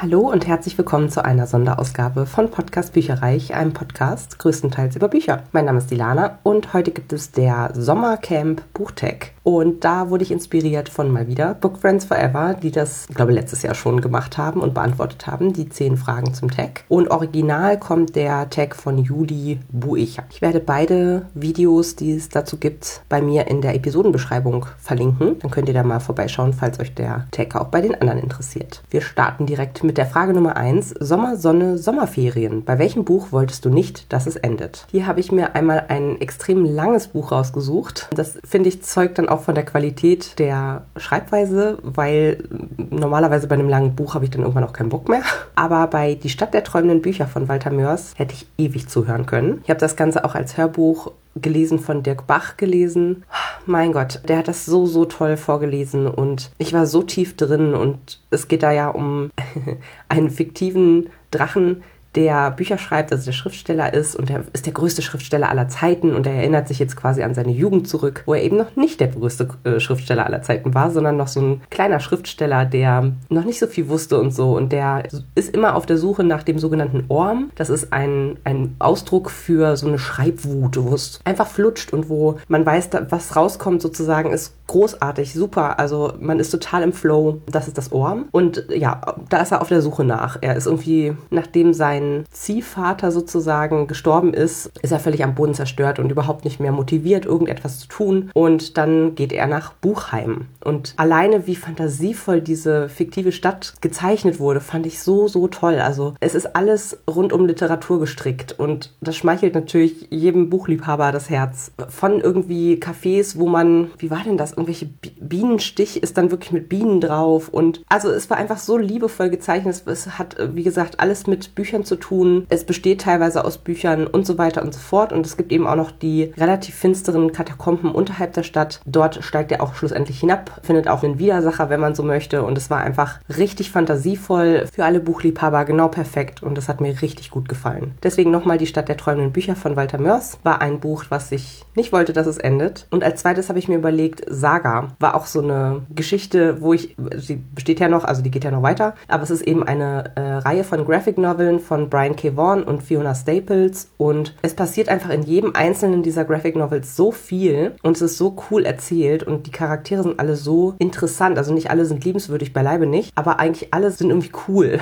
Hallo und herzlich willkommen zu einer Sonderausgabe von Podcast Bücherreich, einem Podcast größtenteils über Bücher. Mein Name ist Dilana und heute gibt es der Sommercamp Buchtech. Und da wurde ich inspiriert von mal wieder Book Friends Forever, die das, ich glaube, letztes Jahr schon gemacht haben und beantwortet haben, die zehn Fragen zum Tag. Und original kommt der Tag von Juli Buecher. Ich werde beide Videos, die es dazu gibt, bei mir in der Episodenbeschreibung verlinken. Dann könnt ihr da mal vorbeischauen, falls euch der Tag auch bei den anderen interessiert. Wir starten direkt mit der Frage Nummer 1. Sommer, Sonne, Sommerferien. Bei welchem Buch wolltest du nicht, dass es endet? Hier habe ich mir einmal ein extrem langes Buch rausgesucht. Das finde ich zeugt dann auch von der Qualität der Schreibweise, weil normalerweise bei einem langen Buch habe ich dann irgendwann auch keinen Bock mehr. Aber bei Die Stadt der träumenden Bücher von Walter Mörs hätte ich ewig zuhören können. Ich habe das Ganze auch als Hörbuch gelesen von Dirk Bach gelesen. Mein Gott, der hat das so, so toll vorgelesen und ich war so tief drin und es geht da ja um einen fiktiven Drachen, der Bücher schreibt, also der Schriftsteller ist und er ist der größte Schriftsteller aller Zeiten und er erinnert sich jetzt quasi an seine Jugend zurück, wo er eben noch nicht der größte äh, Schriftsteller aller Zeiten war, sondern noch so ein kleiner Schriftsteller, der noch nicht so viel wusste und so und der ist immer auf der Suche nach dem sogenannten Orm. Das ist ein, ein Ausdruck für so eine Schreibwut, wo es einfach flutscht und wo man weiß, was rauskommt sozusagen, ist großartig, super. Also man ist total im Flow. Das ist das Orm. Und ja, da ist er auf der Suche nach. Er ist irgendwie, nachdem sein Ziehvater sozusagen gestorben ist, ist er völlig am Boden zerstört und überhaupt nicht mehr motiviert, irgendetwas zu tun. Und dann geht er nach Buchheim. Und alleine wie fantasievoll diese fiktive Stadt gezeichnet wurde, fand ich so, so toll. Also es ist alles rund um Literatur gestrickt und das schmeichelt natürlich jedem Buchliebhaber das Herz. Von irgendwie Cafés, wo man, wie war denn das? Irgendwelche Bienenstich ist dann wirklich mit Bienen drauf und also es war einfach so liebevoll gezeichnet. Es hat, wie gesagt, alles mit Büchern zu tun. Es besteht teilweise aus Büchern und so weiter und so fort. Und es gibt eben auch noch die relativ finsteren Katakomben unterhalb der Stadt. Dort steigt er auch schlussendlich hinab, findet auch einen Widersacher, wenn man so möchte. Und es war einfach richtig fantasievoll für alle Buchliebhaber, genau perfekt. Und das hat mir richtig gut gefallen. Deswegen nochmal die Stadt der träumenden Bücher von Walter Mörs. War ein Buch, was ich nicht wollte, dass es endet. Und als zweites habe ich mir überlegt, Saga war auch so eine Geschichte, wo ich, sie besteht ja noch, also die geht ja noch weiter, aber es ist eben eine äh, Reihe von Graphic Noveln von Brian K. Vaughan und Fiona Staples. Und es passiert einfach in jedem einzelnen dieser Graphic Novels so viel und es ist so cool erzählt und die Charaktere sind alle so interessant. Also nicht alle sind liebenswürdig, beileibe nicht, aber eigentlich alle sind irgendwie cool.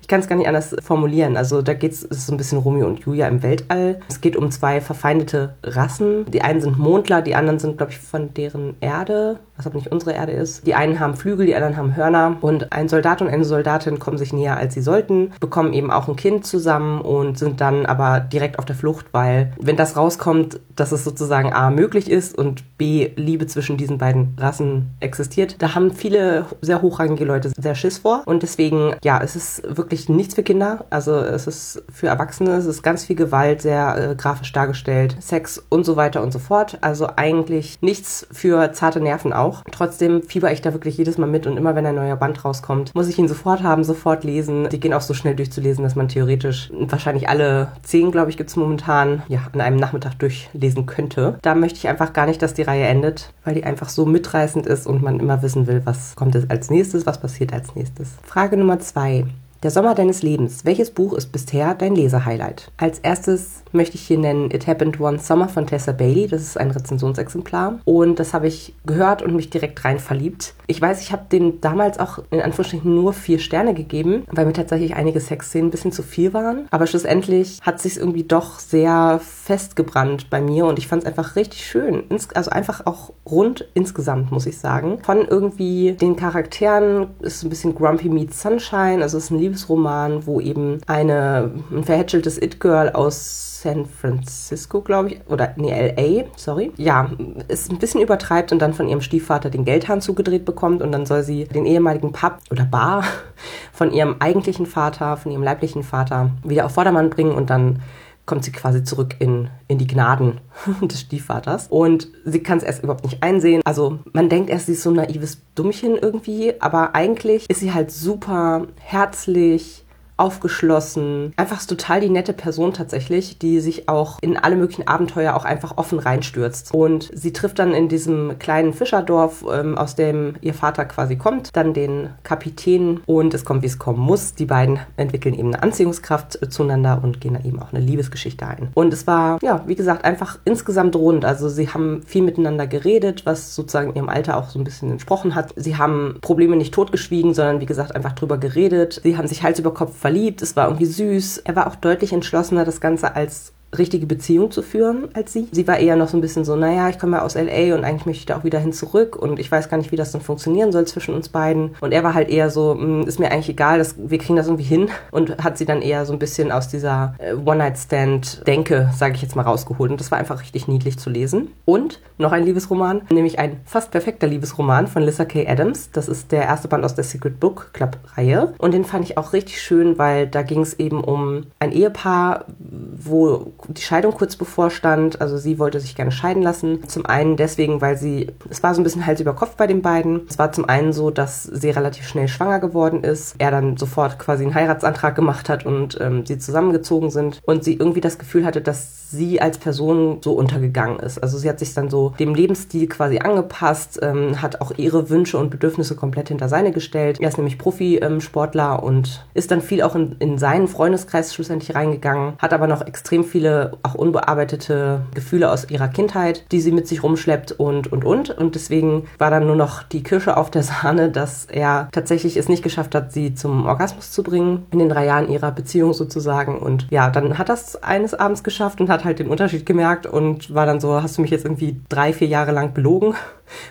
Ich kann es gar nicht anders formulieren. Also da geht es so ein bisschen Romeo und Julia im Weltall. Es geht um zwei verfeindete Rassen. Die einen sind Mondler, die anderen sind, glaube ich, von deren Erde, was aber nicht unsere Erde ist. Die einen haben Flügel, die anderen haben Hörner. Und ein Soldat und eine Soldatin kommen sich näher, als sie sollten, bekommen eben auch ein Kind zusammen und sind dann aber direkt auf der Flucht, weil wenn das rauskommt, dass es sozusagen A möglich ist und B Liebe zwischen diesen beiden Rassen existiert, da haben viele sehr hochrangige Leute sehr Schiss vor. Und deswegen, ja, es ist wirklich nichts für Kinder. Also es ist für Erwachsene, es ist ganz viel Gewalt, sehr äh, grafisch dargestellt, Sex und so weiter und so fort. Also eigentlich nichts für zarte Nerven auch. Trotzdem fieber ich da wirklich jedes Mal mit und immer wenn ein neuer Band rauskommt, muss ich ihn sofort haben, sofort lesen. Die gehen auch so schnell durchzulesen, dass man theoretisch wahrscheinlich alle zehn, glaube ich, gibt es momentan, ja, an einem Nachmittag durchlesen könnte. Da möchte ich einfach gar nicht, dass die Reihe endet, weil die einfach so mitreißend ist und man immer wissen will, was kommt als nächstes, was passiert als nächstes. Frage Nummer zwei. Der Sommer deines Lebens. Welches Buch ist bisher dein Lesehighlight? Als erstes möchte ich hier nennen It Happened One Summer von Tessa Bailey. Das ist ein Rezensionsexemplar. Und das habe ich gehört und mich direkt rein verliebt. Ich weiß, ich habe den damals auch in Anführungsstrichen nur vier Sterne gegeben, weil mir tatsächlich einige Sexszenen ein bisschen zu viel waren. Aber schlussendlich hat sich irgendwie doch sehr festgebrannt bei mir und ich fand es einfach richtig schön. Also einfach auch rund insgesamt, muss ich sagen. Von irgendwie den Charakteren ist ein bisschen Grumpy Meets Sunshine. Also es ist ein Liebesroman, wo eben eine, ein verhätscheltes It-Girl aus San Francisco, glaube ich, oder nee, LA, sorry. Ja, es ein bisschen übertreibt und dann von ihrem Stiefvater den Geldhahn zugedreht bekommt und dann soll sie den ehemaligen Pub oder Bar von ihrem eigentlichen Vater, von ihrem leiblichen Vater wieder auf Vordermann bringen und dann kommt sie quasi zurück in, in die Gnaden des Stiefvaters. Und sie kann es erst überhaupt nicht einsehen. Also man denkt erst, sie ist so ein naives Dummchen irgendwie, aber eigentlich ist sie halt super herzlich, aufgeschlossen. Einfach total die nette Person tatsächlich, die sich auch in alle möglichen Abenteuer auch einfach offen reinstürzt. Und sie trifft dann in diesem kleinen Fischerdorf, ähm, aus dem ihr Vater quasi kommt, dann den Kapitän und es kommt, wie es kommen muss. Die beiden entwickeln eben eine Anziehungskraft äh, zueinander und gehen dann eben auch eine Liebesgeschichte ein. Und es war, ja, wie gesagt, einfach insgesamt rund. Also sie haben viel miteinander geredet, was sozusagen ihrem Alter auch so ein bisschen entsprochen hat. Sie haben Probleme nicht totgeschwiegen, sondern wie gesagt einfach drüber geredet. Sie haben sich Hals über Kopf verliebt. Es war irgendwie süß. Er war auch deutlich entschlossener, das Ganze als richtige Beziehung zu führen als sie. Sie war eher noch so ein bisschen so, naja, ich komme ja aus LA und eigentlich möchte ich da auch wieder hin zurück und ich weiß gar nicht, wie das dann funktionieren soll zwischen uns beiden. Und er war halt eher so, hm, ist mir eigentlich egal, das, wir kriegen das irgendwie hin und hat sie dann eher so ein bisschen aus dieser äh, One-Night-Stand-Denke, sage ich jetzt mal, rausgeholt. Und das war einfach richtig niedlich zu lesen. Und noch ein Liebesroman, nämlich ein fast perfekter Liebesroman von Lissa K. Adams. Das ist der erste Band aus der Secret Book Club-Reihe. Und den fand ich auch richtig schön, weil da ging es eben um ein Ehepaar, wo die Scheidung kurz bevorstand. Also sie wollte sich gerne scheiden lassen. Zum einen deswegen, weil sie, es war so ein bisschen Hals über Kopf bei den beiden. Es war zum einen so, dass sie relativ schnell schwanger geworden ist. Er dann sofort quasi einen Heiratsantrag gemacht hat und ähm, sie zusammengezogen sind. Und sie irgendwie das Gefühl hatte, dass sie als Person so untergegangen ist. Also sie hat sich dann so dem Lebensstil quasi angepasst, ähm, hat auch ihre Wünsche und Bedürfnisse komplett hinter seine gestellt. Er ist nämlich Profisportler und ist dann viel auch in, in seinen Freundeskreis schlussendlich reingegangen, hat aber noch extrem viele viele auch unbearbeitete Gefühle aus ihrer Kindheit, die sie mit sich rumschleppt und, und, und. Und deswegen war dann nur noch die Kirsche auf der Sahne, dass er tatsächlich es nicht geschafft hat, sie zum Orgasmus zu bringen, in den drei Jahren ihrer Beziehung sozusagen. Und ja, dann hat das eines Abends geschafft und hat halt den Unterschied gemerkt und war dann so, hast du mich jetzt irgendwie drei, vier Jahre lang belogen?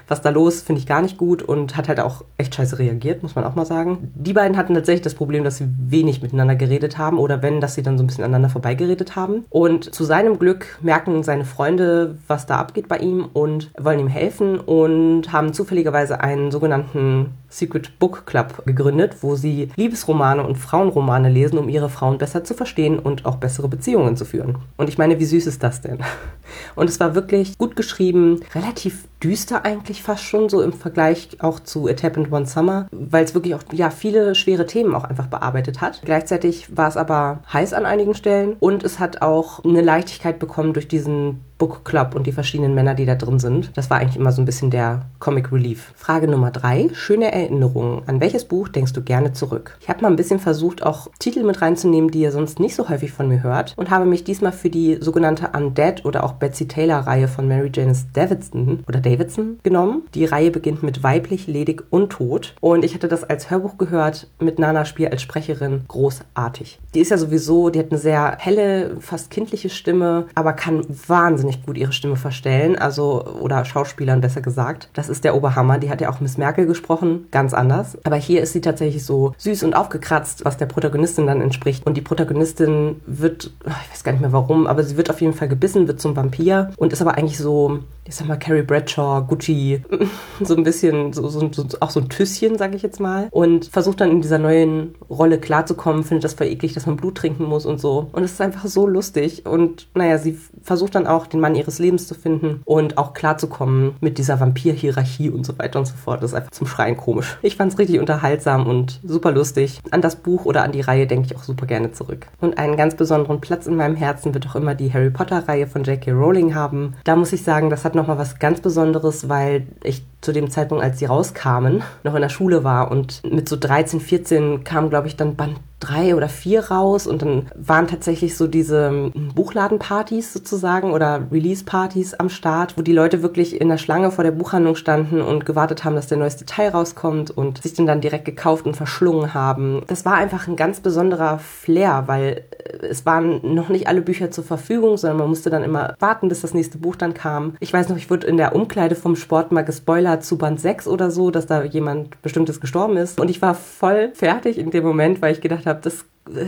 Was da los, finde ich gar nicht gut und hat halt auch echt scheiße reagiert, muss man auch mal sagen. Die beiden hatten tatsächlich das Problem, dass sie wenig miteinander geredet haben oder wenn, dass sie dann so ein bisschen aneinander vorbeigeredet haben. Und zu seinem Glück merken seine Freunde, was da abgeht bei ihm und wollen ihm helfen und haben zufälligerweise einen sogenannten Secret Book Club gegründet, wo sie Liebesromane und Frauenromane lesen, um ihre Frauen besser zu verstehen und auch bessere Beziehungen zu führen. Und ich meine, wie süß ist das denn? Und es war wirklich gut geschrieben, relativ düster eigentlich fast schon, so im Vergleich auch zu It Happened One Summer, weil es wirklich auch ja viele schwere Themen auch einfach bearbeitet hat. Gleichzeitig war es aber heiß an einigen Stellen und es hat auch eine Leichtigkeit bekommen durch diesen Book Club und die verschiedenen Männer, die da drin sind. Das war eigentlich immer so ein bisschen der Comic Relief. Frage Nummer drei. Schöne Erinnerungen. An welches Buch denkst du gerne zurück? Ich habe mal ein bisschen versucht, auch Titel mit reinzunehmen, die ihr sonst nicht so häufig von mir hört und habe mich diesmal für die sogenannte Undead oder auch Betsy Taylor Reihe von Mary Janice Davidson oder Davidson genommen. Die Reihe beginnt mit weiblich, ledig und tot und ich hatte das als Hörbuch gehört mit Nana Spiel als Sprecherin. Großartig. Die ist ja sowieso, die hat eine sehr helle, fast kindliche Stimme, aber kann wahnsinnig wahnsinnig gut ihre Stimme verstellen, also oder Schauspielern besser gesagt. Das ist der Oberhammer. Die hat ja auch Miss Merkel gesprochen, ganz anders. Aber hier ist sie tatsächlich so süß und aufgekratzt, was der Protagonistin dann entspricht. Und die Protagonistin wird, ich weiß gar nicht mehr warum, aber sie wird auf jeden Fall gebissen, wird zum Vampir und ist aber eigentlich so ich sag mal, Carrie Bradshaw, Gucci, so ein bisschen, so, so, so, auch so ein Tüsschen, sage ich jetzt mal. Und versucht dann in dieser neuen Rolle klarzukommen, findet das voll eklig, dass man Blut trinken muss und so. Und es ist einfach so lustig. Und naja, sie versucht dann auch, den Mann ihres Lebens zu finden und auch klarzukommen mit dieser Vampir-Hierarchie und so weiter und so fort. Das ist einfach zum Schreien komisch. Ich fand's richtig unterhaltsam und super lustig. An das Buch oder an die Reihe denke ich auch super gerne zurück. Und einen ganz besonderen Platz in meinem Herzen wird auch immer die Harry Potter-Reihe von J.K. Rowling haben. Da muss ich sagen, das hat nochmal was ganz Besonderes, weil ich zu dem Zeitpunkt, als sie rauskamen, noch in der Schule war und mit so 13, 14 kam, glaube ich, dann Band drei oder vier raus und dann waren tatsächlich so diese ähm, Buchladenpartys sozusagen oder Release-Partys am Start, wo die Leute wirklich in der Schlange vor der Buchhandlung standen und gewartet haben, dass der neueste Teil rauskommt und sich den dann direkt gekauft und verschlungen haben. Das war einfach ein ganz besonderer Flair, weil äh, es waren noch nicht alle Bücher zur Verfügung, sondern man musste dann immer warten, bis das nächste Buch dann kam. Ich weiß noch, ich wurde in der Umkleide vom Sport mal gespoilert zu Band 6 oder so, dass da jemand bestimmtes gestorben ist. Und ich war voll fertig in dem Moment, weil ich gedacht habe, das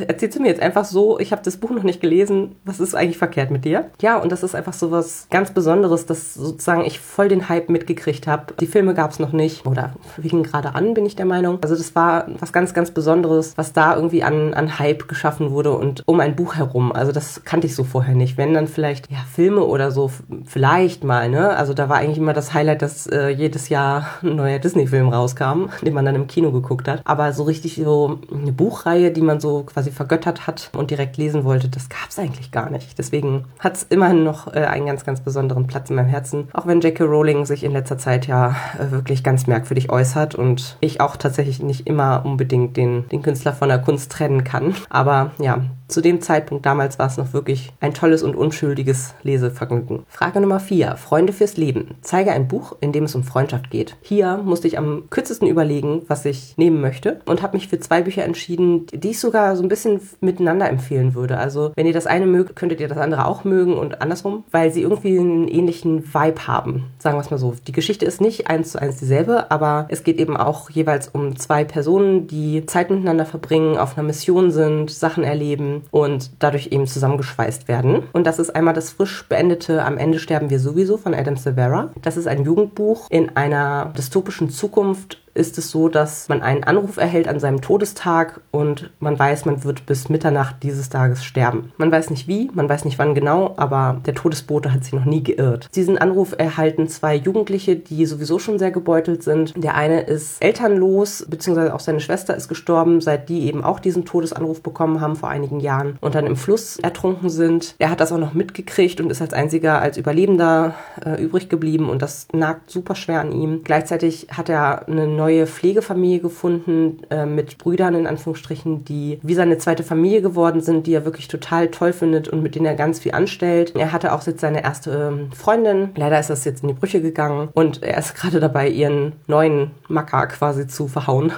erzählst du mir jetzt einfach so, ich habe das Buch noch nicht gelesen, was ist eigentlich verkehrt mit dir? Ja, und das ist einfach so was ganz Besonderes, dass sozusagen ich voll den Hype mitgekriegt habe. Die Filme gab es noch nicht oder wegen gerade an, bin ich der Meinung. Also das war was ganz, ganz Besonderes, was da irgendwie an, an Hype geschaffen wurde und um ein Buch herum. Also das kannte ich so vorher nicht. Wenn dann vielleicht, ja, Filme oder so, vielleicht mal, ne? Also da war eigentlich immer das Highlight, dass äh, jedes Jahr ein neuer Disney-Film rauskam, den man dann im Kino geguckt hat. Aber so richtig so eine Buchreihe, die man so quasi vergöttert hat und direkt lesen wollte, das gab es eigentlich gar nicht. Deswegen hat es immerhin noch äh, einen ganz, ganz besonderen Platz in meinem Herzen. Auch wenn J.K. Rowling sich in letzter Zeit ja äh, wirklich ganz merkwürdig äußert und ich auch tatsächlich nicht immer unbedingt den, den Künstler von der Kunst trennen kann. Aber ja, zu dem Zeitpunkt damals war es noch wirklich ein tolles und unschuldiges Lesevergnügen. Frage Nummer 4. Freunde fürs Leben. Zeige ein Buch, in dem es um Freundschaft geht. Hier musste ich am kürzesten überlegen, was ich nehmen möchte und habe mich für zwei Bücher entschieden, die ich sogar so ein bisschen miteinander empfehlen würde. Also wenn ihr das eine mögt, könntet ihr das andere auch mögen und andersrum, weil sie irgendwie einen ähnlichen Vibe haben. Sagen wir es mal so. Die Geschichte ist nicht eins zu eins dieselbe, aber es geht eben auch jeweils um zwei Personen, die Zeit miteinander verbringen, auf einer Mission sind, Sachen erleben und dadurch eben zusammengeschweißt werden. Und das ist einmal das frisch beendete Am Ende sterben wir sowieso von Adam Silvera. Das ist ein Jugendbuch in einer dystopischen Zukunft ist es so, dass man einen Anruf erhält an seinem Todestag und man weiß, man wird bis Mitternacht dieses Tages sterben. Man weiß nicht wie, man weiß nicht wann genau, aber der Todesbote hat sich noch nie geirrt. Diesen Anruf erhalten zwei Jugendliche, die sowieso schon sehr gebeutelt sind. Der eine ist elternlos, beziehungsweise auch seine Schwester ist gestorben, seit die eben auch diesen Todesanruf bekommen haben vor einigen Jahren und dann im Fluss ertrunken sind. Er hat das auch noch mitgekriegt und ist als einziger als Überlebender äh, übrig geblieben und das nagt super schwer an ihm. Gleichzeitig hat er eine neue Pflegefamilie gefunden äh, mit Brüdern in Anführungsstrichen, die wie seine zweite Familie geworden sind, die er wirklich total toll findet und mit denen er ganz viel anstellt. Er hatte auch jetzt seine erste ähm, Freundin. Leider ist das jetzt in die Brüche gegangen und er ist gerade dabei, ihren neuen Macker quasi zu verhauen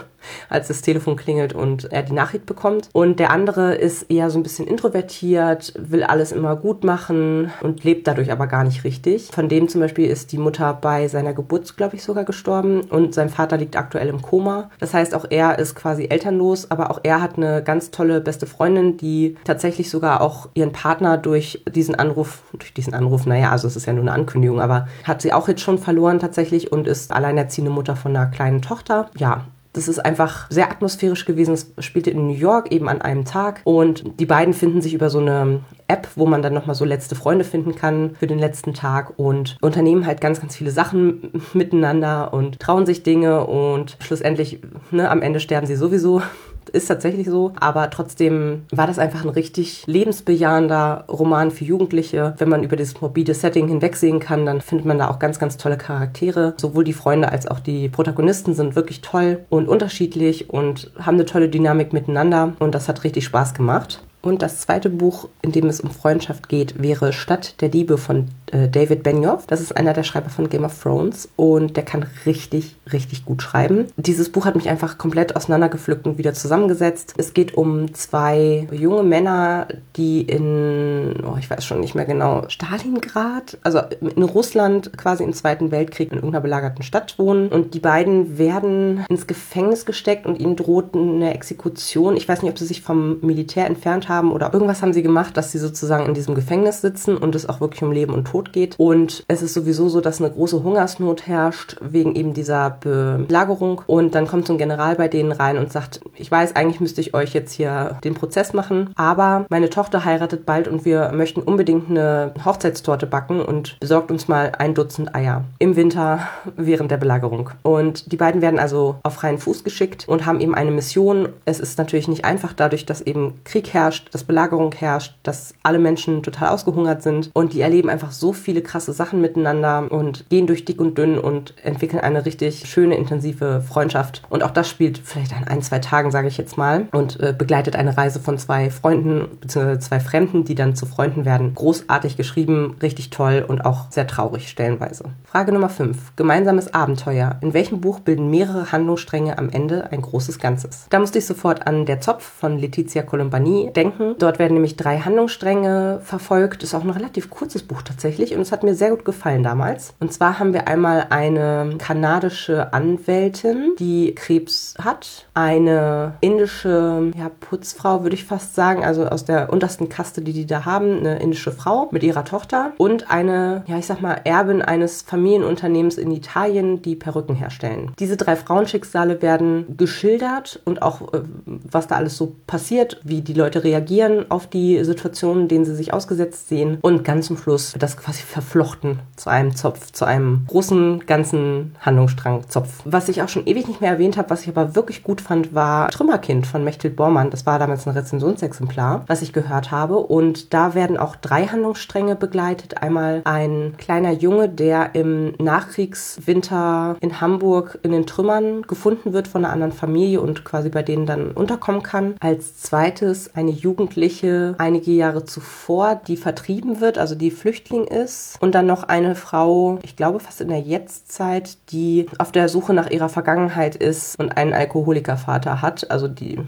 als das Telefon klingelt und er die Nachricht bekommt. Und der andere ist eher so ein bisschen introvertiert, will alles immer gut machen und lebt dadurch aber gar nicht richtig. Von dem zum Beispiel ist die Mutter bei seiner Geburt, glaube ich, sogar gestorben und sein Vater liegt aktuell im Koma. Das heißt, auch er ist quasi elternlos, aber auch er hat eine ganz tolle beste Freundin, die tatsächlich sogar auch ihren Partner durch diesen Anruf, durch diesen Anruf, naja, also es ist ja nur eine Ankündigung, aber hat sie auch jetzt schon verloren tatsächlich und ist alleinerziehende Mutter von einer kleinen Tochter. Ja, das ist einfach sehr atmosphärisch gewesen. Es spielte in New York eben an einem Tag und die beiden finden sich über so eine App, wo man dann nochmal so letzte Freunde finden kann für den letzten Tag und unternehmen halt ganz, ganz viele Sachen miteinander und trauen sich Dinge und schlussendlich, ne, am Ende sterben sie sowieso ist tatsächlich so. Aber trotzdem war das einfach ein richtig lebensbejahender Roman für Jugendliche. Wenn man über dieses morbide Setting hinwegsehen kann, dann findet man da auch ganz, ganz tolle Charaktere. Sowohl die Freunde als auch die Protagonisten sind wirklich toll und unterschiedlich und haben eine tolle Dynamik miteinander. Und das hat richtig Spaß gemacht. Und das zweite Buch, in dem es um Freundschaft geht, wäre Stadt der Diebe von äh, David Benioff. Das ist einer der Schreiber von Game of Thrones und der kann richtig, richtig gut schreiben. Dieses Buch hat mich einfach komplett auseinandergepflückt und wieder zusammengesetzt. Es geht um zwei junge Männer, die in, oh, ich weiß schon nicht mehr genau, Stalingrad, also in Russland quasi im Zweiten Weltkrieg in irgendeiner belagerten Stadt wohnen. Und die beiden werden ins Gefängnis gesteckt und ihnen droht eine Exekution. Ich weiß nicht, ob sie sich vom Militär entfernt haben oder irgendwas haben sie gemacht, dass sie sozusagen in diesem Gefängnis sitzen und es auch wirklich um Leben und Tod geht. Und es ist sowieso so, dass eine große Hungersnot herrscht wegen eben dieser Belagerung. Und dann kommt so ein General bei denen rein und sagt, ich weiß, eigentlich müsste ich euch jetzt hier den Prozess machen, aber meine Tochter heiratet bald und wir möchten unbedingt eine Hochzeitstorte backen und besorgt uns mal ein Dutzend Eier im Winter während der Belagerung. Und die beiden werden also auf freien Fuß geschickt und haben eben eine Mission. Es ist natürlich nicht einfach dadurch, dass eben Krieg herrscht herrscht, dass Belagerung herrscht, dass alle Menschen total ausgehungert sind und die erleben einfach so viele krasse Sachen miteinander und gehen durch dick und dünn und entwickeln eine richtig schöne, intensive Freundschaft. Und auch das spielt vielleicht an ein, zwei Tagen, sage ich jetzt mal, und äh, begleitet eine Reise von zwei Freunden bzw. zwei Fremden, die dann zu Freunden werden. Großartig geschrieben, richtig toll und auch sehr traurig stellenweise. Frage Nummer 5. Gemeinsames Abenteuer. In welchem Buch bilden mehrere Handlungsstränge am Ende ein großes Ganzes? Da musste ich sofort an Der Zopf von Letizia Colombani denken denken. Dort werden nämlich drei Handlungsstränge verfolgt. Ist auch ein relativ kurzes Buch tatsächlich und es hat mir sehr gut gefallen damals. Und zwar haben wir einmal eine kanadische Anwältin, die Krebs hat, eine indische ja, Putzfrau, würde ich fast sagen, also aus der untersten Kaste, die die da haben, eine indische Frau mit ihrer Tochter und eine, ja, ich sag mal, Erbin eines Familienunternehmens in Italien, die Perücken herstellen. Diese drei Frauenschicksale werden geschildert und auch, äh, was da alles so passiert, wie die Leute reagieren auf die Situationen, denen sie sich ausgesetzt sehen. Und ganz zum Schluss das quasi verflochten zu einem Zopf, zu einem großen, ganzen Handlungsstrang-Zopf. Was ich auch schon ewig nicht mehr erwähnt habe, was ich aber wirklich gut fand, war Trümmerkind von Mechthild Bormann. Das war damals ein Rezensionsexemplar, was ich gehört habe. Und da werden auch drei Handlungsstränge begleitet. Einmal ein kleiner Junge, der im Nachkriegswinter in Hamburg in den Trümmern gefunden wird von einer anderen Familie und quasi bei denen dann unterkommen kann. Als zweites eine Jugendliche einige Jahre zuvor, die vertrieben wird, also die Flüchtling ist. Und dann noch eine Frau, ich glaube fast in der Jetztzeit, die auf der Suche nach ihrer Vergangenheit ist und einen Alkoholikervater hat, also die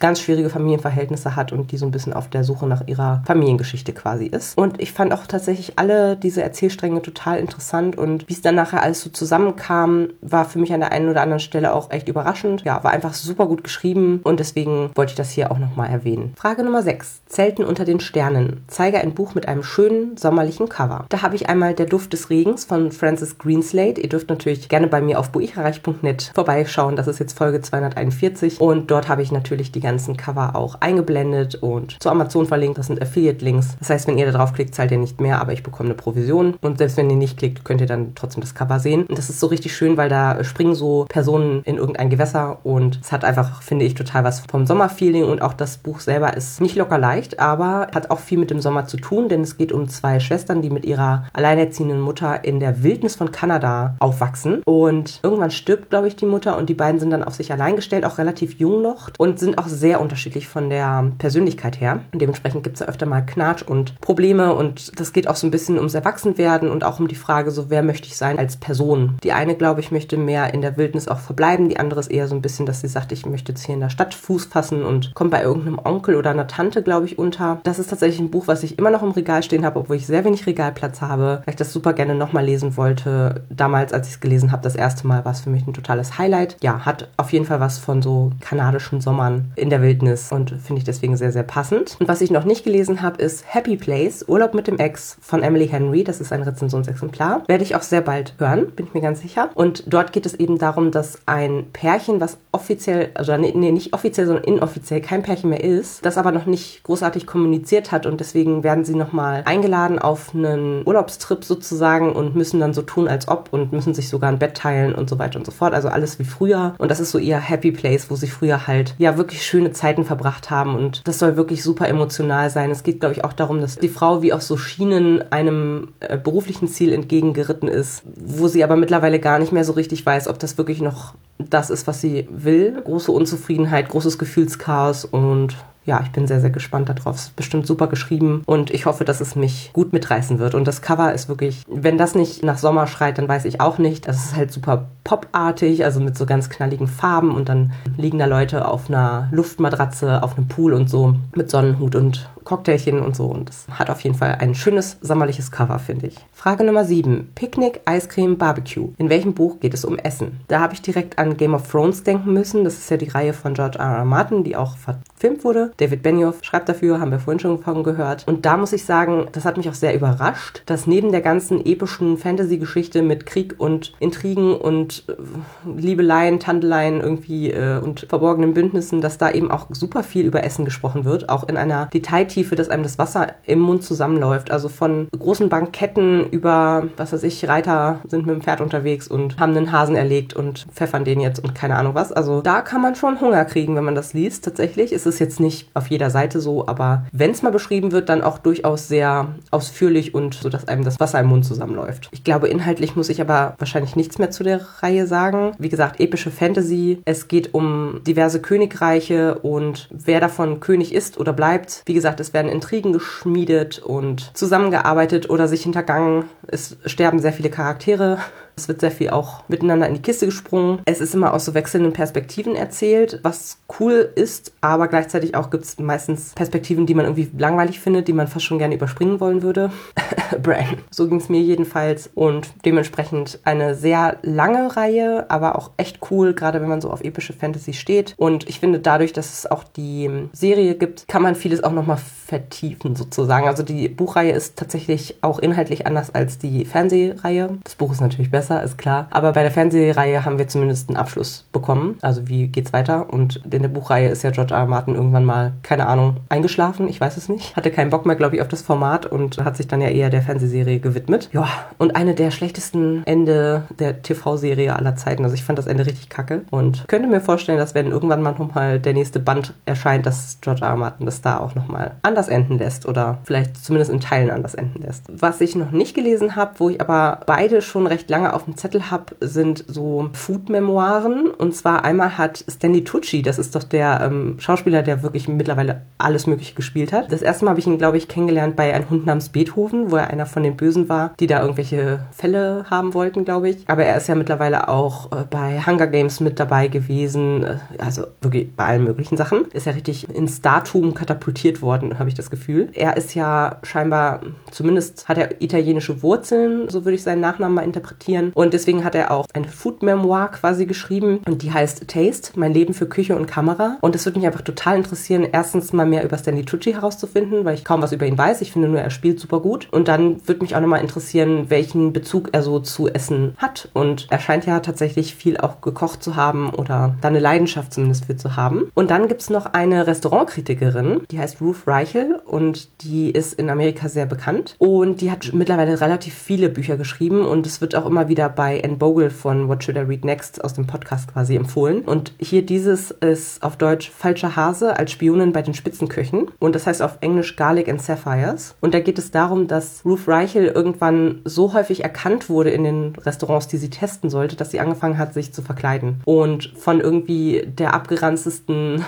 ganz schwierige Familienverhältnisse hat und die so ein bisschen auf der Suche nach ihrer Familiengeschichte quasi ist. Und ich fand auch tatsächlich alle diese Erzählstränge total interessant und wie es dann nachher alles so zusammenkam, war für mich an der einen oder anderen Stelle auch echt überraschend. Ja, war einfach super gut geschrieben und deswegen wollte ich das hier auch nochmal erwähnen. Frage Nummer 6. Zelten unter den Sternen. Zeige ein Buch mit einem schönen sommerlichen Cover. Da habe ich einmal Der Duft des Regens von Francis Greenslade. Ihr dürft natürlich gerne bei mir auf buicherreich.net vorbeischauen. Das ist jetzt Folge 241 und dort habe ich natürlich die ganzen Cover auch eingeblendet und zu Amazon verlinkt. Das sind Affiliate-Links. Das heißt, wenn ihr da draufklickt, zahlt ihr nicht mehr, aber ich bekomme eine Provision. Und selbst wenn ihr nicht klickt, könnt ihr dann trotzdem das Cover sehen. Und das ist so richtig schön, weil da springen so Personen in irgendein Gewässer und es hat einfach, finde ich, total was vom Sommerfeeling und auch das Buch selber ist nicht locker leicht, aber hat auch viel mit dem Sommer zu tun, denn es geht um zwei Schwestern, die mit ihrer alleinerziehenden Mutter in der Wildnis von Kanada aufwachsen. Und irgendwann stirbt, glaube ich, die Mutter und die beiden sind dann auf sich allein gestellt, auch relativ jung noch und sind auch sehr unterschiedlich von der Persönlichkeit her. Und dementsprechend gibt es ja öfter mal Knatsch und Probleme und das geht auch so ein bisschen ums Erwachsenwerden und auch um die Frage, so wer möchte ich sein als Person. Die eine, glaube ich, möchte mehr in der Wildnis auch verbleiben, die andere ist eher so ein bisschen, dass sie sagt, ich möchte jetzt hier in der Stadt Fuß fassen und kommt bei irgendeinem Onkel oder einer Tante, glaube ich, unter. Das ist tatsächlich ein Buch, was ich immer noch im Regal stehen habe, obwohl ich sehr wenig Regalplatz habe, weil ich das super gerne nochmal lesen wollte. Damals, als ich es gelesen habe, das erste Mal war es für mich ein totales Highlight. Ja, hat auf jeden Fall was von so kanadischen Sommern in der Wildnis und finde ich deswegen sehr, sehr passend. Und was ich noch nicht gelesen habe, ist Happy Place, Urlaub mit dem Ex von Emily Henry. Das ist ein Rezensionsexemplar. Werde ich auch sehr bald hören, bin ich mir ganz sicher. Und dort geht es eben darum, dass ein Pärchen, was offiziell, also nee, nicht offiziell, sondern inoffiziell kein Pärchen mehr ist, das aber noch nicht großartig kommuniziert hat und deswegen werden sie nochmal eingeladen auf einen Urlaubstrip sozusagen und müssen dann so tun, als ob und müssen sich sogar ein Bett teilen und so weiter und so fort. Also alles wie früher. Und das ist so ihr Happy Place, wo sie früher halt ja wirklich schöne Zeiten verbracht haben und das soll wirklich super emotional sein. Es geht, glaube ich, auch darum, dass die Frau wie auf so Schienen einem äh, beruflichen Ziel entgegengeritten ist, wo sie aber mittlerweile gar nicht mehr so richtig weiß, ob das wirklich noch das ist, was sie will. Große Unzufriedenheit, großes Gefühlschaos und ja, ich bin sehr, sehr gespannt darauf. Es ist bestimmt super geschrieben und ich hoffe, dass es mich gut mitreißen wird. Und das Cover ist wirklich, wenn das nicht nach Sommer schreit, dann weiß ich auch nicht. Das ist halt super popartig, also mit so ganz knalligen Farben und dann liegen da Leute auf einer Luftmatratze, auf einem Pool und so mit Sonnenhut und Cocktailchen und so. Und das hat auf jeden Fall ein schönes sommerliches Cover, finde ich. Frage Nummer 7. Picknick, Eiscreme, Barbecue. In welchem Buch geht es um Essen? Da habe ich direkt an Game of Thrones denken müssen. Das ist ja die Reihe von George R. R. Martin, die auch verfilmt wurde. David Benioff schreibt dafür, haben wir vorhin schon von gehört. Und da muss ich sagen, das hat mich auch sehr überrascht, dass neben der ganzen epischen Fantasy-Geschichte mit Krieg und Intrigen und äh, Liebeleien, Tandeleien irgendwie äh, und verborgenen Bündnissen, dass da eben auch super viel über Essen gesprochen wird, auch in einer Detailtiefe Tiefe, dass einem das Wasser im Mund zusammenläuft. Also von großen Banketten über, was weiß ich, Reiter sind mit dem Pferd unterwegs und haben einen Hasen erlegt und pfeffern den jetzt und keine Ahnung was. Also da kann man schon Hunger kriegen, wenn man das liest. Tatsächlich ist es jetzt nicht auf jeder Seite so, aber wenn es mal beschrieben wird, dann auch durchaus sehr ausführlich und so, dass einem das Wasser im Mund zusammenläuft. Ich glaube, inhaltlich muss ich aber wahrscheinlich nichts mehr zu der Reihe sagen. Wie gesagt, epische Fantasy. Es geht um diverse Königreiche und wer davon König ist oder bleibt. Wie gesagt, es es werden Intrigen geschmiedet und zusammengearbeitet oder sich hintergangen. Es sterben sehr viele Charaktere. Es wird sehr viel auch miteinander in die Kiste gesprungen. Es ist immer aus so wechselnden Perspektiven erzählt, was cool ist, aber gleichzeitig auch gibt es meistens Perspektiven, die man irgendwie langweilig findet, die man fast schon gerne überspringen wollen würde. Bran. So ging es mir jedenfalls und dementsprechend eine sehr lange Reihe, aber auch echt cool, gerade wenn man so auf epische Fantasy steht. Und ich finde, dadurch, dass es auch die Serie gibt, kann man vieles auch nochmal vertiefen sozusagen. Also die Buchreihe ist tatsächlich auch inhaltlich anders als die Fernsehreihe. Das Buch ist natürlich besser besser, ist klar. Aber bei der Fernsehreihe haben wir zumindest einen Abschluss bekommen. Also wie geht's weiter? Und in der Buchreihe ist ja George R. R. Martin irgendwann mal, keine Ahnung, eingeschlafen. Ich weiß es nicht. Hatte keinen Bock mehr, glaube ich, auf das Format und hat sich dann ja eher der Fernsehserie gewidmet. Ja, und eine der schlechtesten Ende der TV-Serie aller Zeiten. Also ich fand das Ende richtig kacke und könnte mir vorstellen, dass wenn irgendwann mal nochmal der nächste Band erscheint, dass George R. R. Martin das da auch nochmal anders enden lässt oder vielleicht zumindest in Teilen anders enden lässt. Was ich noch nicht gelesen habe, wo ich aber beide schon recht lange auf dem Zettel habe, sind so Food-Memoiren. Und zwar einmal hat Stanley Tucci, das ist doch der ähm, Schauspieler, der wirklich mittlerweile alles Mögliche gespielt hat. Das erste Mal habe ich ihn, glaube ich, kennengelernt bei Ein Hund namens Beethoven, wo er einer von den Bösen war, die da irgendwelche Fälle haben wollten, glaube ich. Aber er ist ja mittlerweile auch äh, bei Hunger Games mit dabei gewesen. Äh, also wirklich bei allen möglichen Sachen. Ist ja richtig ins Startum katapultiert worden, habe ich das Gefühl. Er ist ja scheinbar, zumindest hat er italienische Wurzeln, so würde ich seinen Nachnamen mal interpretieren. Und deswegen hat er auch eine Food Memoir quasi geschrieben und die heißt Taste, mein Leben für Küche und Kamera. Und es würde mich einfach total interessieren, erstens mal mehr über Stanley Tucci herauszufinden, weil ich kaum was über ihn weiß. Ich finde nur, er spielt super gut. Und dann würde mich auch nochmal interessieren, welchen Bezug er so zu Essen hat. Und er scheint ja tatsächlich viel auch gekocht zu haben oder da eine Leidenschaft zumindest für zu haben. Und dann gibt es noch eine Restaurantkritikerin, die heißt Ruth Reichel und die ist in Amerika sehr bekannt. Und die hat mittlerweile relativ viele Bücher geschrieben und es wird auch immer wieder bei Anne Bogle von What Should I Read Next aus dem Podcast quasi empfohlen. Und hier dieses ist auf Deutsch Falscher Hase als Spionin bei den Spitzenköchen und das heißt auf Englisch Garlic and Sapphires. Und da geht es darum, dass Ruth Reichel irgendwann so häufig erkannt wurde in den Restaurants, die sie testen sollte, dass sie angefangen hat, sich zu verkleiden. Und von irgendwie der abgeranztesten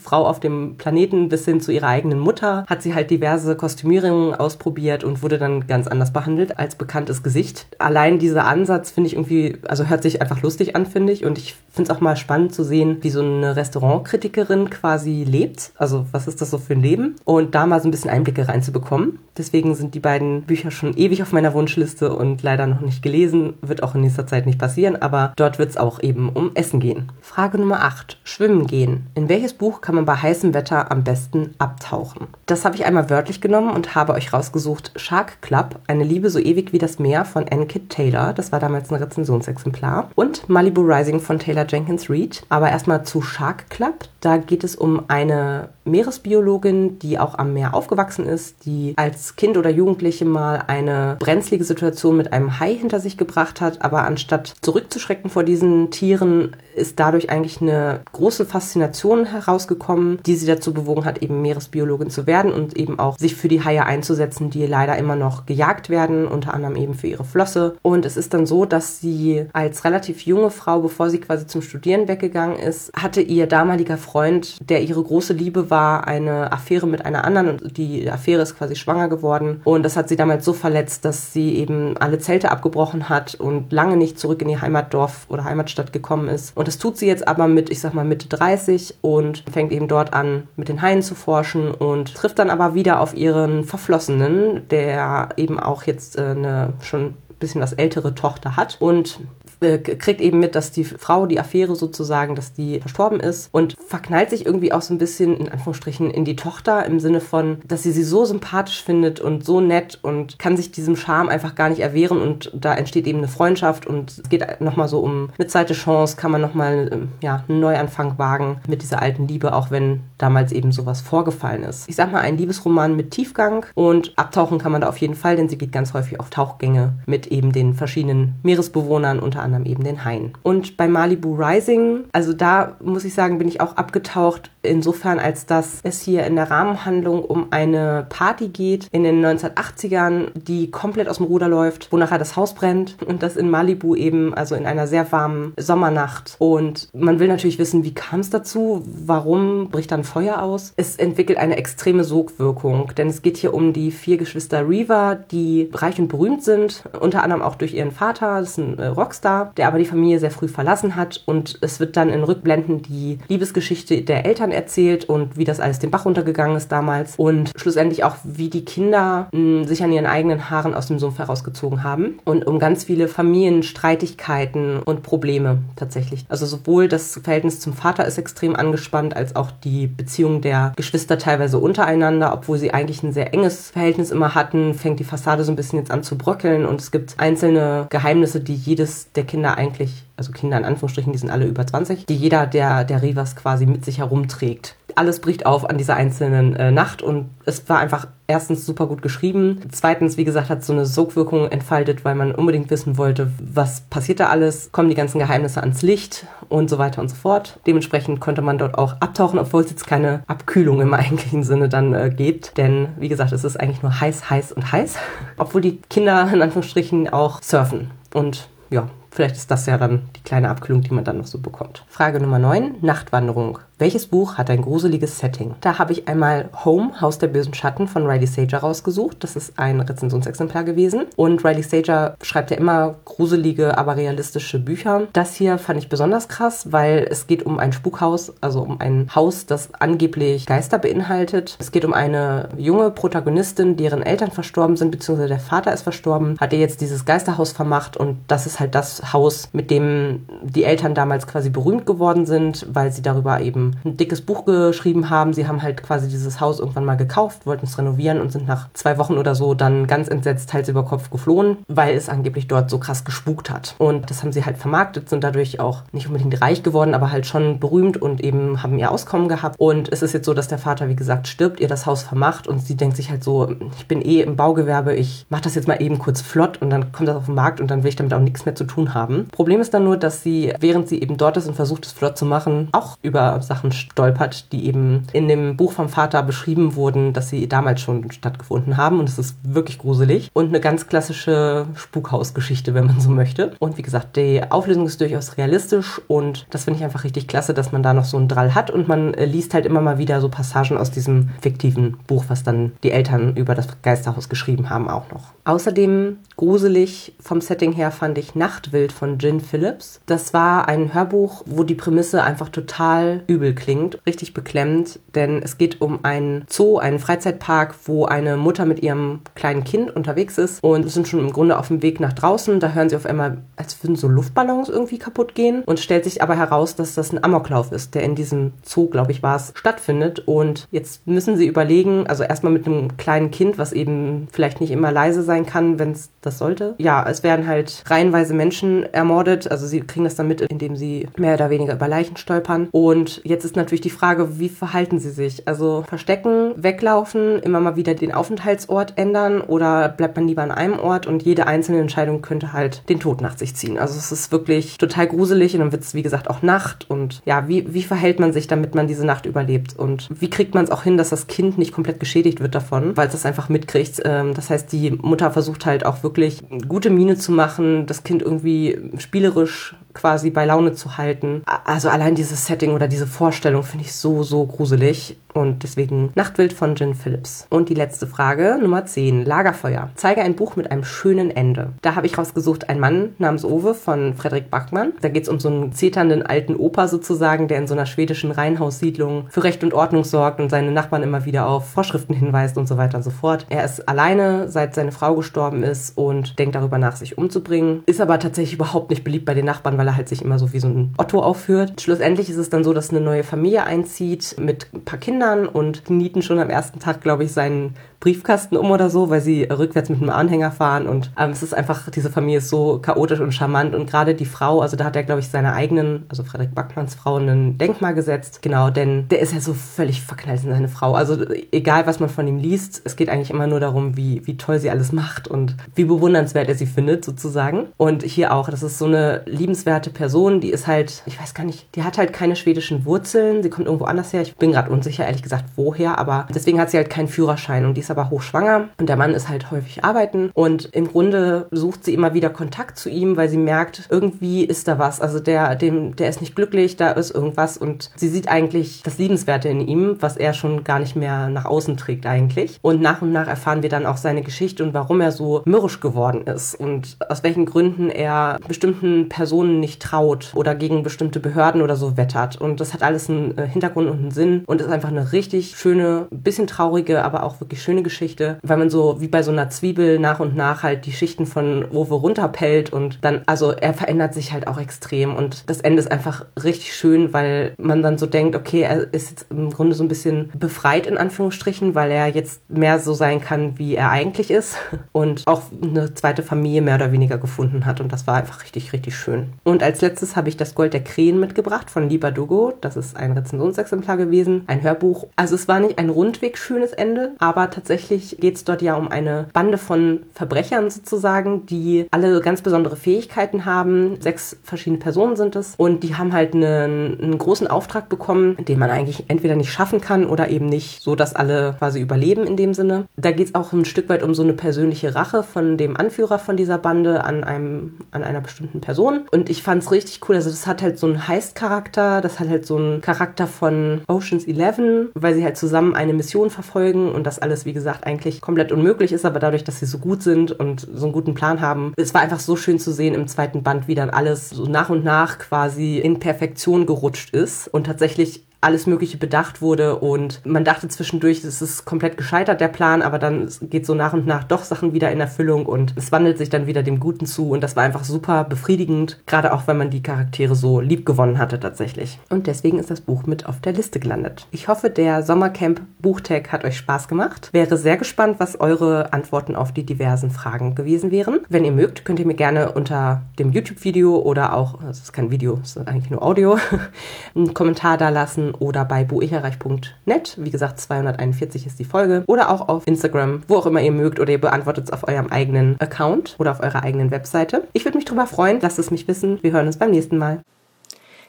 Frau auf dem Planeten bis hin zu ihrer eigenen Mutter hat sie halt diverse Kostümierungen ausprobiert und wurde dann ganz anders behandelt als bekanntes Gesicht. Allein dieser Ansatz finde ich irgendwie, also hört sich einfach lustig an, finde ich. Und ich finde es auch mal spannend zu sehen, wie so eine Restaurantkritikerin quasi lebt. Also was ist das so für ein Leben? Und da mal so ein bisschen Einblicke reinzubekommen. Deswegen sind die beiden Bücher schon ewig auf meiner Wunschliste und leider noch nicht gelesen. Wird auch in nächster Zeit nicht passieren, aber dort wird es auch eben um Essen gehen. Frage Nummer 8. Schwimmen gehen. In welches Buch Buch kann man bei heißem Wetter am besten abtauchen. Das habe ich einmal wörtlich genommen und habe euch rausgesucht Shark Club, eine Liebe so ewig wie das Meer von Ann Kit Taylor. Das war damals ein Rezensionsexemplar. Und Malibu Rising von Taylor Jenkins Reid. Aber erstmal zu Shark Club. Da geht es um eine Meeresbiologin, die auch am Meer aufgewachsen ist, die als Kind oder Jugendliche mal eine brenzlige Situation mit einem Hai hinter sich gebracht hat, aber anstatt zurückzuschrecken vor diesen Tieren, ist dadurch eigentlich eine große Faszination herausgekommen, die sie dazu bewogen hat, eben Meeresbiologin zu werden und eben auch sich für die Haie einzusetzen, die leider immer noch gejagt werden, unter anderem eben für ihre Flosse. Und es ist dann so, dass sie als relativ junge Frau, bevor sie quasi zum Studieren weggegangen ist, hatte ihr damaliger Freund, der ihre große Liebe war, eine Affäre mit einer anderen und die Affäre ist quasi schwanger geworden. Und das hat sie damals so verletzt, dass sie eben alle Zelte abgebrochen hat und lange nicht zurück in ihr Heimatdorf oder Heimatstadt gekommen ist. Und das tut sie jetzt aber mit, ich sag mal, Mitte 30 und fängt eben dort an, mit den Haien zu forschen und trifft dann aber wieder auf ihren Verflossenen, der eben auch jetzt äh, eine schon bisschen was ältere Tochter hat und äh, kriegt eben mit, dass die Frau, die Affäre sozusagen, dass die verstorben ist und verknallt sich irgendwie auch so ein bisschen in Anführungsstrichen in die Tochter im Sinne von, dass sie sie so sympathisch findet und so nett und kann sich diesem Charme einfach gar nicht erwehren und da entsteht eben eine Freundschaft und es geht nochmal so um eine zweite Chance, kann man nochmal ähm, ja, einen Neuanfang wagen mit dieser alten Liebe, auch wenn damals eben sowas vorgefallen ist. Ich sag mal, ein Liebesroman mit Tiefgang und abtauchen kann man da auf jeden Fall, denn sie geht ganz häufig auf Tauchgänge mit eben den verschiedenen Meeresbewohnern, unter anderem anderem eben den Hain. Und bei Malibu Rising, also da muss ich sagen, bin ich auch abgetaucht, insofern als dass es hier in der Rahmenhandlung um eine Party geht in den 1980ern, die komplett aus dem Ruder läuft, wo nachher das Haus brennt und das in Malibu eben, also in einer sehr warmen Sommernacht. Und man will natürlich wissen, wie kam es dazu? Warum bricht dann Feuer aus? Es entwickelt eine extreme Sogwirkung, denn es geht hier um die vier Geschwister Reaver, die reich und berühmt sind, unter anderem auch durch ihren Vater, das ist ein äh, Rockstar Der aber die Familie sehr früh verlassen hat. Und es wird dann in Rückblenden die Liebesgeschichte der Eltern erzählt und wie das alles den Bach runtergegangen ist damals. Und schlussendlich auch, wie die Kinder mh, hm, sich an ihren eigenen Haaren aus dem Sumpf herausgezogen haben. Und um ganz viele Familienstreitigkeiten und Probleme tatsächlich. Also sowohl das Verhältnis zum Vater ist extrem angespannt, als auch die Beziehung der Geschwister teilweise untereinander, obwohl sie eigentlich ein sehr enges Verhältnis immer hatten, fängt die Fassade so ein bisschen jetzt an zu bröckeln. Und es gibt einzelne Geheimnisse, die jedes der Kinder eigentlich also Kinder in Anführungsstrichen, die sind alle über 20, die jeder der, der Rivas quasi mit sich herumträgt. Alles bricht auf an dieser einzelnen äh, Nacht und es war einfach erstens super gut geschrieben. Zweitens, wie gesagt, hat so eine Sogwirkung entfaltet, weil man unbedingt wissen wollte, was passiert da alles, kommen die ganzen Geheimnisse ans Licht und so weiter und so fort. Dementsprechend konnte man dort auch abtauchen, obwohl es jetzt keine Abkühlung im eigentlichen Sinne dann äh, gibt. Denn, wie gesagt, es ist eigentlich nur heiß, heiß und heiß. Obwohl die Kinder in Anführungsstrichen auch surfen. Und ja, vielleicht ist das ja dann die kleine Abkühlung, die man dann noch so bekommt. Frage Nummer 9, Nachtwanderung. Welches Buch hat ein gruseliges Setting? Da habe ich einmal Home, Haus der bösen Schatten von Riley Sager rausgesucht. Das ist ein Rezensionsexemplar gewesen. Und Riley Sager schreibt ja immer gruselige, aber realistische Bücher. Das hier fand ich besonders krass, weil es geht um ein Spukhaus, also um ein Haus, das angeblich Geister beinhaltet. Es geht um eine junge Protagonistin, deren Eltern verstorben sind, beziehungsweise der Vater ist verstorben, hat ihr jetzt dieses Geisterhaus vermacht und das ist halt das Haus, mit dem die Eltern damals quasi berühmt geworden sind, weil sie darüber eben ein dickes Buch geschrieben haben. Sie haben halt quasi dieses Haus irgendwann mal gekauft, wollten es renovieren und sind nach zwei Wochen oder so dann ganz entsetzt Hals über Kopf geflohen, weil es angeblich dort so krass gespukt hat. Und das haben sie halt vermarktet, sind dadurch auch nicht unbedingt reich geworden, aber halt schon berühmt und eben haben ihr Auskommen gehabt. Und es ist jetzt so, dass der Vater, wie gesagt, stirbt, ihr das Haus vermacht und sie denkt sich halt so, ich bin eh im Baugewerbe, ich mache das jetzt mal eben kurz flott und dann kommt das auf den Markt und dann will ich damit auch nichts mehr zu tun haben. Problem ist dann nur, dass sie, während sie eben dort ist und versucht, es flott zu machen, auch über Sachen Sachen stolpert, die eben in dem Buch vom Vater beschrieben wurden, dass sie damals schon stattgefunden haben. Und es ist wirklich gruselig. Und eine ganz klassische Spukhausgeschichte, wenn man so möchte. Und wie gesagt, die Auflösung ist durchaus realistisch und das finde ich einfach richtig klasse, dass man da noch so einen Drall hat und man äh, liest halt immer mal wieder so Passagen aus diesem fiktiven Buch, was dann die Eltern über das Geisterhaus geschrieben haben, auch noch. Außerdem gruselig vom Setting her fand ich Nachtwild von Gin Phillips. Das war ein Hörbuch, wo die Prämisse einfach total übel klingt, richtig beklemmend, denn es geht um einen Zoo, einen Freizeitpark, wo eine Mutter mit ihrem kleinen Kind unterwegs ist und sind schon im Grunde auf dem Weg nach draußen. Da hören sie auf einmal, als würden so Luftballons irgendwie kaputt gehen und stellt sich aber heraus, dass das ein Amoklauf ist, der in diesem Zoo, glaube ich, war es, stattfindet. Und jetzt müssen sie überlegen, also erstmal mit einem kleinen Kind, was eben vielleicht nicht immer leise sein kann, wenn es das sollte. Ja, es werden halt reihenweise Menschen ermordet. Also sie kriegen das dann mit, indem sie mehr oder weniger über Leichen stolpern. Und jetzt ist natürlich die Frage, wie verhalten sie sich? Also verstecken, weglaufen, immer mal wieder den Aufenthaltsort ändern oder bleibt man lieber an einem Ort und jede einzelne Entscheidung könnte halt den Tod nach sich ziehen. Also es ist wirklich total gruselig und dann wird es, wie gesagt, auch Nacht. Und ja, wie, wie verhält man sich, damit man diese Nacht überlebt? Und wie kriegt man es auch hin, dass das Kind nicht komplett geschädigt wird davon, weil es das einfach mitkriegt? Ähm, das heißt, die Mutter versucht halt auch wirklich gute Miene zu machen, das Kind irgendwie spielerisch quasi bei Laune zu halten. Also allein dieses Setting oder diese Vorstellung finde ich so, so gruselig. Und deswegen Nachtwild von Jen Phillips. Und die letzte Frage, Nummer 10, Lagerfeuer. Zeige ein Buch mit einem schönen Ende. Da habe ich rausgesucht, ein Mann namens Owe von Frederik Bachmann. Da geht es um so einen zeternden alten Opa sozusagen, der in so einer schwedischen Reihenhaussiedlung für Recht und Ordnung sorgt und seine Nachbarn immer wieder auf Vorschriften hinweist und so weiter und so fort. Er ist alleine, seit seine Frau gestorben ist und denkt darüber nach, sich umzubringen. Ist aber tatsächlich überhaupt nicht beliebt bei den Nachbarn, weil er halt sich immer so wie so ein Otto aufführt. Schlussendlich ist es dann so, dass eine neue Familie einzieht mit ein paar Kindern und nieten schon am ersten Tag, glaube ich, seinen Briefkasten um oder so, weil sie rückwärts mit einem Anhänger fahren und ähm, es ist einfach, diese Familie ist so chaotisch und charmant und gerade die Frau, also da hat er, glaube ich, seine eigenen, also Frederik Backmanns Frau, ein Denkmal gesetzt, genau, denn der ist ja so völlig verknallt in seine Frau, also egal, was man von ihm liest, es geht eigentlich immer nur darum, wie, wie toll sie alles macht und wie bewundernswert er sie findet, sozusagen. Und hier auch, das ist so eine liebenswerte Person, die ist halt, ich weiß gar nicht, die hat halt keine schwedischen Wurzeln, sie kommt irgendwo anders her. Ich bin gerade unsicher, ehrlich gesagt, woher, aber deswegen hat sie halt keinen Führerschein und die ist aber hochschwanger und der Mann ist halt häufig arbeiten und im Grunde sucht sie immer wieder Kontakt zu ihm, weil sie merkt, irgendwie ist da was. Also der, dem, der ist nicht glücklich, da ist irgendwas und sie sieht eigentlich das Liebenswerte in ihm, was er schon gar nicht mehr nach außen trägt eigentlich. Und nach und nach erfahren wir dann auch seine Geschichte und warum er so mürrisch geworden ist und aus welchen Gründen er bestimmten Personen nicht traut oder gegen bestimmte Behörden oder so wettert. Und das hat alles einen äh, Hintergrund und einen Sinn und ist einfach eine richtig schöne, bisschen traurige, aber auch wirklich schöne Geschichte, weil man so wie bei so einer Zwiebel nach und nach halt die Schichten von Owe runterpellt und dann, also er verändert sich halt auch extrem und das Ende ist einfach richtig schön, weil man dann so denkt, okay, er ist jetzt im Grunde so ein bisschen befreit in Anführungsstrichen, weil er jetzt mehr so sein kann, wie er eigentlich ist und auch eine zweite Familie mehr oder weniger gefunden hat und das war einfach richtig, richtig schön. Und als letztes habe ich das Gold der Krähen mitgebracht von Lieber Dugo. Das ist ein Rezensionsexemplar gewesen, ein Hörbuch. Also es war nicht ein rundweg schönes Ende, aber tatsächlich geht es dort ja um eine Bande von Verbrechern sozusagen, die alle ganz besondere Fähigkeiten haben. Sechs verschiedene Personen sind es und die haben halt einen, einen großen Auftrag bekommen, den man eigentlich entweder nicht schaffen kann oder eben nicht so, dass alle quasi überleben in dem Sinne. Da geht es auch ein Stück weit um so eine persönliche Rache von dem Anführer von dieser Bande an einem an einer bestimmten Person und ich fand es richtig cool. Also das hat halt so einen Heist-Charakter, das hat halt so einen Charakter von Ocean's Eleven, weil sie halt zusammen eine Mission verfolgen und das alles wie gesagt eigentlich komplett unmöglich ist, aber dadurch, dass sie so gut sind und so einen guten Plan haben, es war einfach so schön zu sehen im zweiten Band, wie dann alles so nach und nach quasi in Perfektion gerutscht ist. Und tatsächlich alles Mögliche bedacht wurde und man dachte zwischendurch, es ist komplett gescheitert, der Plan, aber dann geht so nach und nach doch Sachen wieder in Erfüllung und es wandelt sich dann wieder dem Guten zu und das war einfach super befriedigend, gerade auch wenn man die Charaktere so lieb gewonnen hatte tatsächlich. Und deswegen ist das Buch mit auf der Liste gelandet. Ich hoffe, der Sommercamp Buchtag hat euch Spaß gemacht. Wäre sehr gespannt, was eure Antworten auf die diversen Fragen gewesen wären. Wenn ihr mögt, könnt ihr mir gerne unter dem YouTube-Video oder auch, es ist kein Video, es ist eigentlich nur Audio, einen Kommentar da lassen oder bei buicherreich.net. Wie gesagt, 241 ist die Folge. Oder auch auf Instagram, wo auch immer ihr mögt. Oder ihr beantwortet es auf eurem eigenen Account oder auf eurer eigenen Webseite. Ich würde mich drüber freuen. Lasst es mich wissen. Wir hören uns beim nächsten Mal.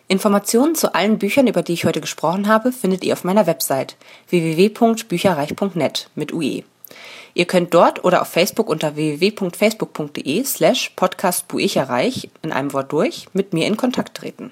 Informationen zu allen Büchern, über die ich heute gesprochen habe, findet ihr auf meiner Website www.bücherreich.net mit UE. Ihr könnt dort oder auf Facebook unter www.facebook.de slash podcastbuicherreich in einem Wort durch mit mir in Kontakt treten.